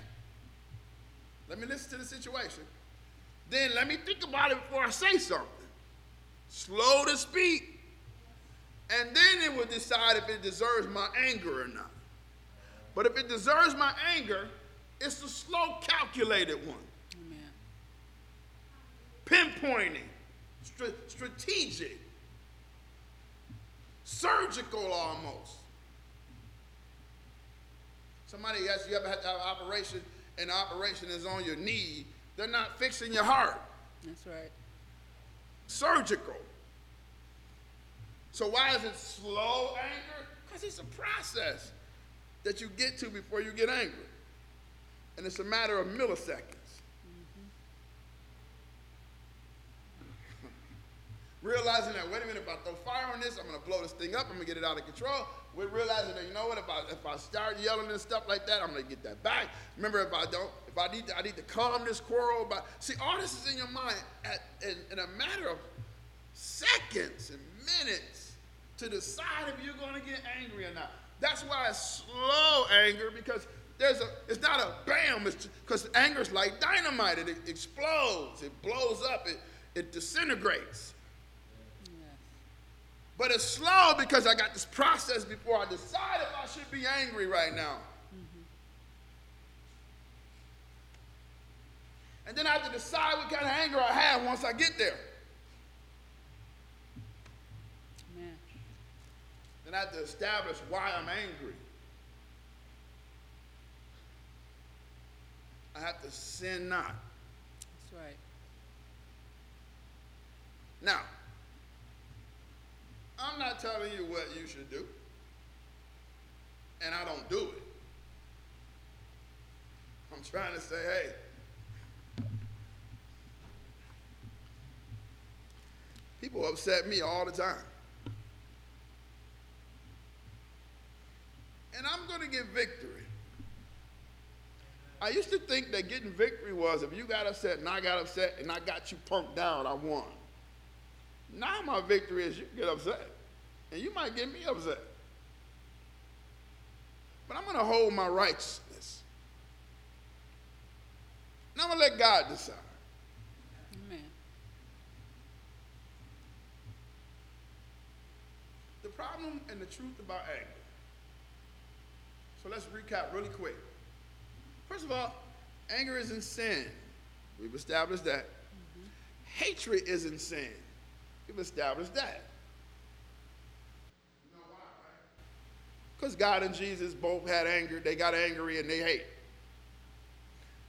Let me listen to the situation. Then let me think about it before I say something. Slow to speak. And then it will decide if it deserves my anger or not. But if it deserves my anger, it's the slow, calculated one. Amen. Pinpointing, stra- strategic, surgical almost. Somebody asks you ever had to have an operation, and the operation is on your knee. They're not fixing your heart. That's right. Surgical. So why is it slow anger? Because it's a process that you get to before you get angry. And it's a matter of milliseconds. Realizing that, wait a minute, if I throw fire on this, I'm gonna blow this thing up, I'm gonna get it out of control. We're realizing that, you know what, if I, if I start yelling and stuff like that, I'm gonna get that back. Remember, if I don't, if I need to, I need to calm this quarrel. But see, all this is in your mind at, in, in a matter of seconds and minutes to decide if you're gonna get angry or not. That's why it's slow anger because there's a, it's not a bam, because anger's like dynamite. It, it explodes, it blows up, it, it disintegrates. But it's slow because I got this process before I decide if I should be angry right now. And then I have to decide what kind of anger I have once I get there. Amen. Then I have to establish why I'm angry. I have to sin not. That's right. Now, I'm not telling you what you should do, and I don't do it. I'm trying to say, hey, people upset me all the time. And I'm going to get victory. I used to think that getting victory was if you got upset and I got upset and I got you punked down, I won. Now my victory is you get upset. And you might get me upset. But I'm going to hold my righteousness. And I'm going to let God decide. Amen. The problem and the truth about anger. So let's recap really quick. First of all, anger isn't sin. We've established that. Mm-hmm. Hatred isn't sin. We've established that. You know why, right? Because God and Jesus both had anger. They got angry and they hate.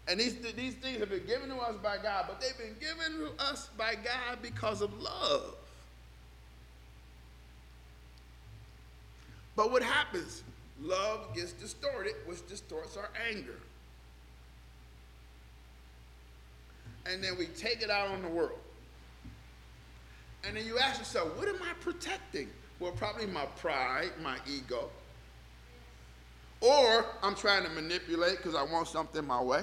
And these, these things have been given to us by God, but they've been given to us by God because of love. But what happens? Love gets distorted, which distorts our anger. And then we take it out on the world. And then you ask yourself, what am I protecting? Well, probably my pride, my ego. Or I'm trying to manipulate because I want something my way.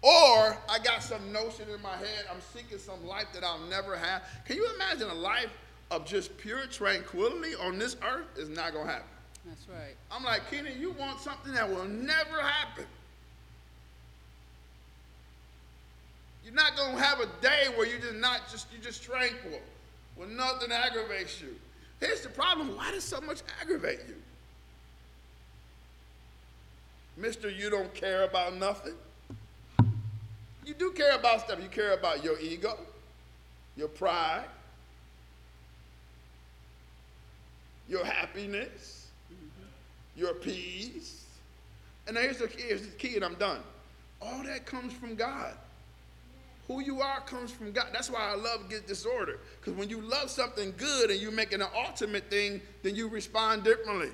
Or I got some notion in my head, I'm seeking some life that I'll never have. Can you imagine a life of just pure tranquility on this earth is not going to happen? That's right. I'm like, Kenny, you want something that will never happen. You're not going to have a day where you just not just you just tranquil, where nothing aggravates you. Here's the problem: why does so much aggravate you, Mister? You don't care about nothing. You do care about stuff. You care about your ego, your pride, your happiness, your peace. And here's the here's the key, and I'm done. All that comes from God. Who you are comes from God. That's why I love get disorder. Because when you love something good and you make it an ultimate thing, then you respond differently.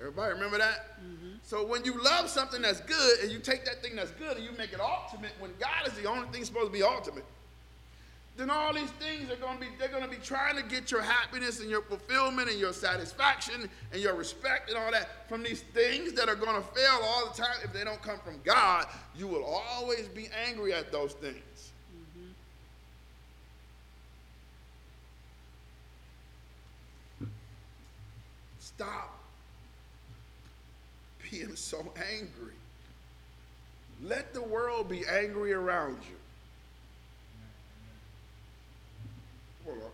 Everybody remember that? Mm-hmm. So when you love something that's good and you take that thing that's good and you make it ultimate, when God is the only thing supposed to be ultimate, then all these things are going to be they're going to be trying to get your happiness and your fulfillment and your satisfaction and your respect and all that from these things that are going to fail all the time if they don't come from God you will always be angry at those things Stop being so angry. Let the world be angry around you. Hold on.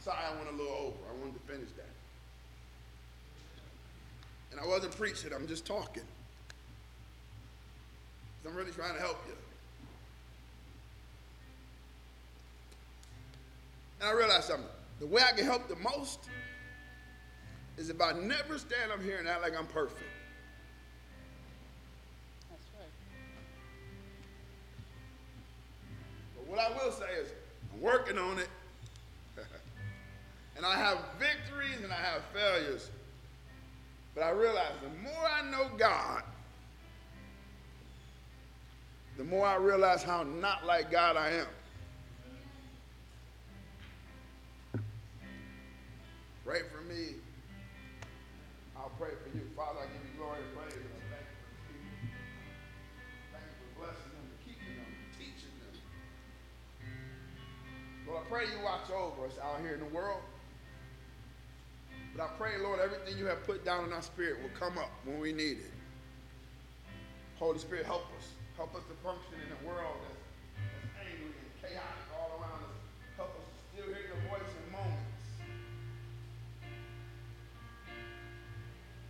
Sorry, I went a little over. I wanted to finish that. And I wasn't preaching, I'm just talking. I'm really trying to help you. And I realized something. The way I can help the most is if I never stand up here and act like I'm perfect. That's right. But what I will say is, I'm working on it. and I have victories and I have failures. But I realize the more I know God, the more I realize how not like God I am. Pray for me. I'll pray for you. Father, I give you glory and praise. And I thank you for people. Thank you for blessing them, keeping them, teaching them. Lord, I pray you watch over us out here in the world. But I pray, Lord, everything you have put down in our spirit will come up when we need it. Holy Spirit, help us. Help us to function in a world that's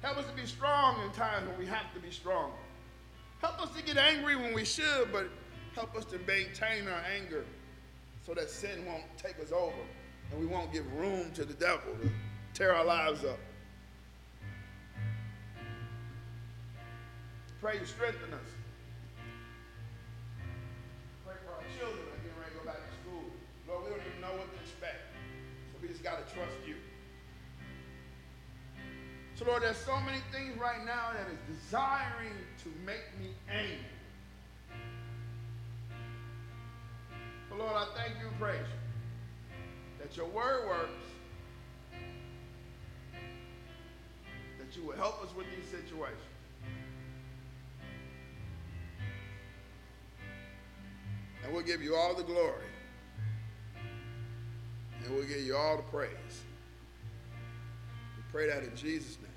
Help us to be strong in times when we have to be strong. Help us to get angry when we should, but help us to maintain our anger so that sin won't take us over and we won't give room to the devil to tear our lives up. Pray you strengthen us. So, Lord, there's so many things right now that is desiring to make me angry. But, Lord, I thank you and praise you that your word works, that you will help us with these situations. And we'll give you all the glory. And we'll give you all the praise. We pray that in Jesus' name.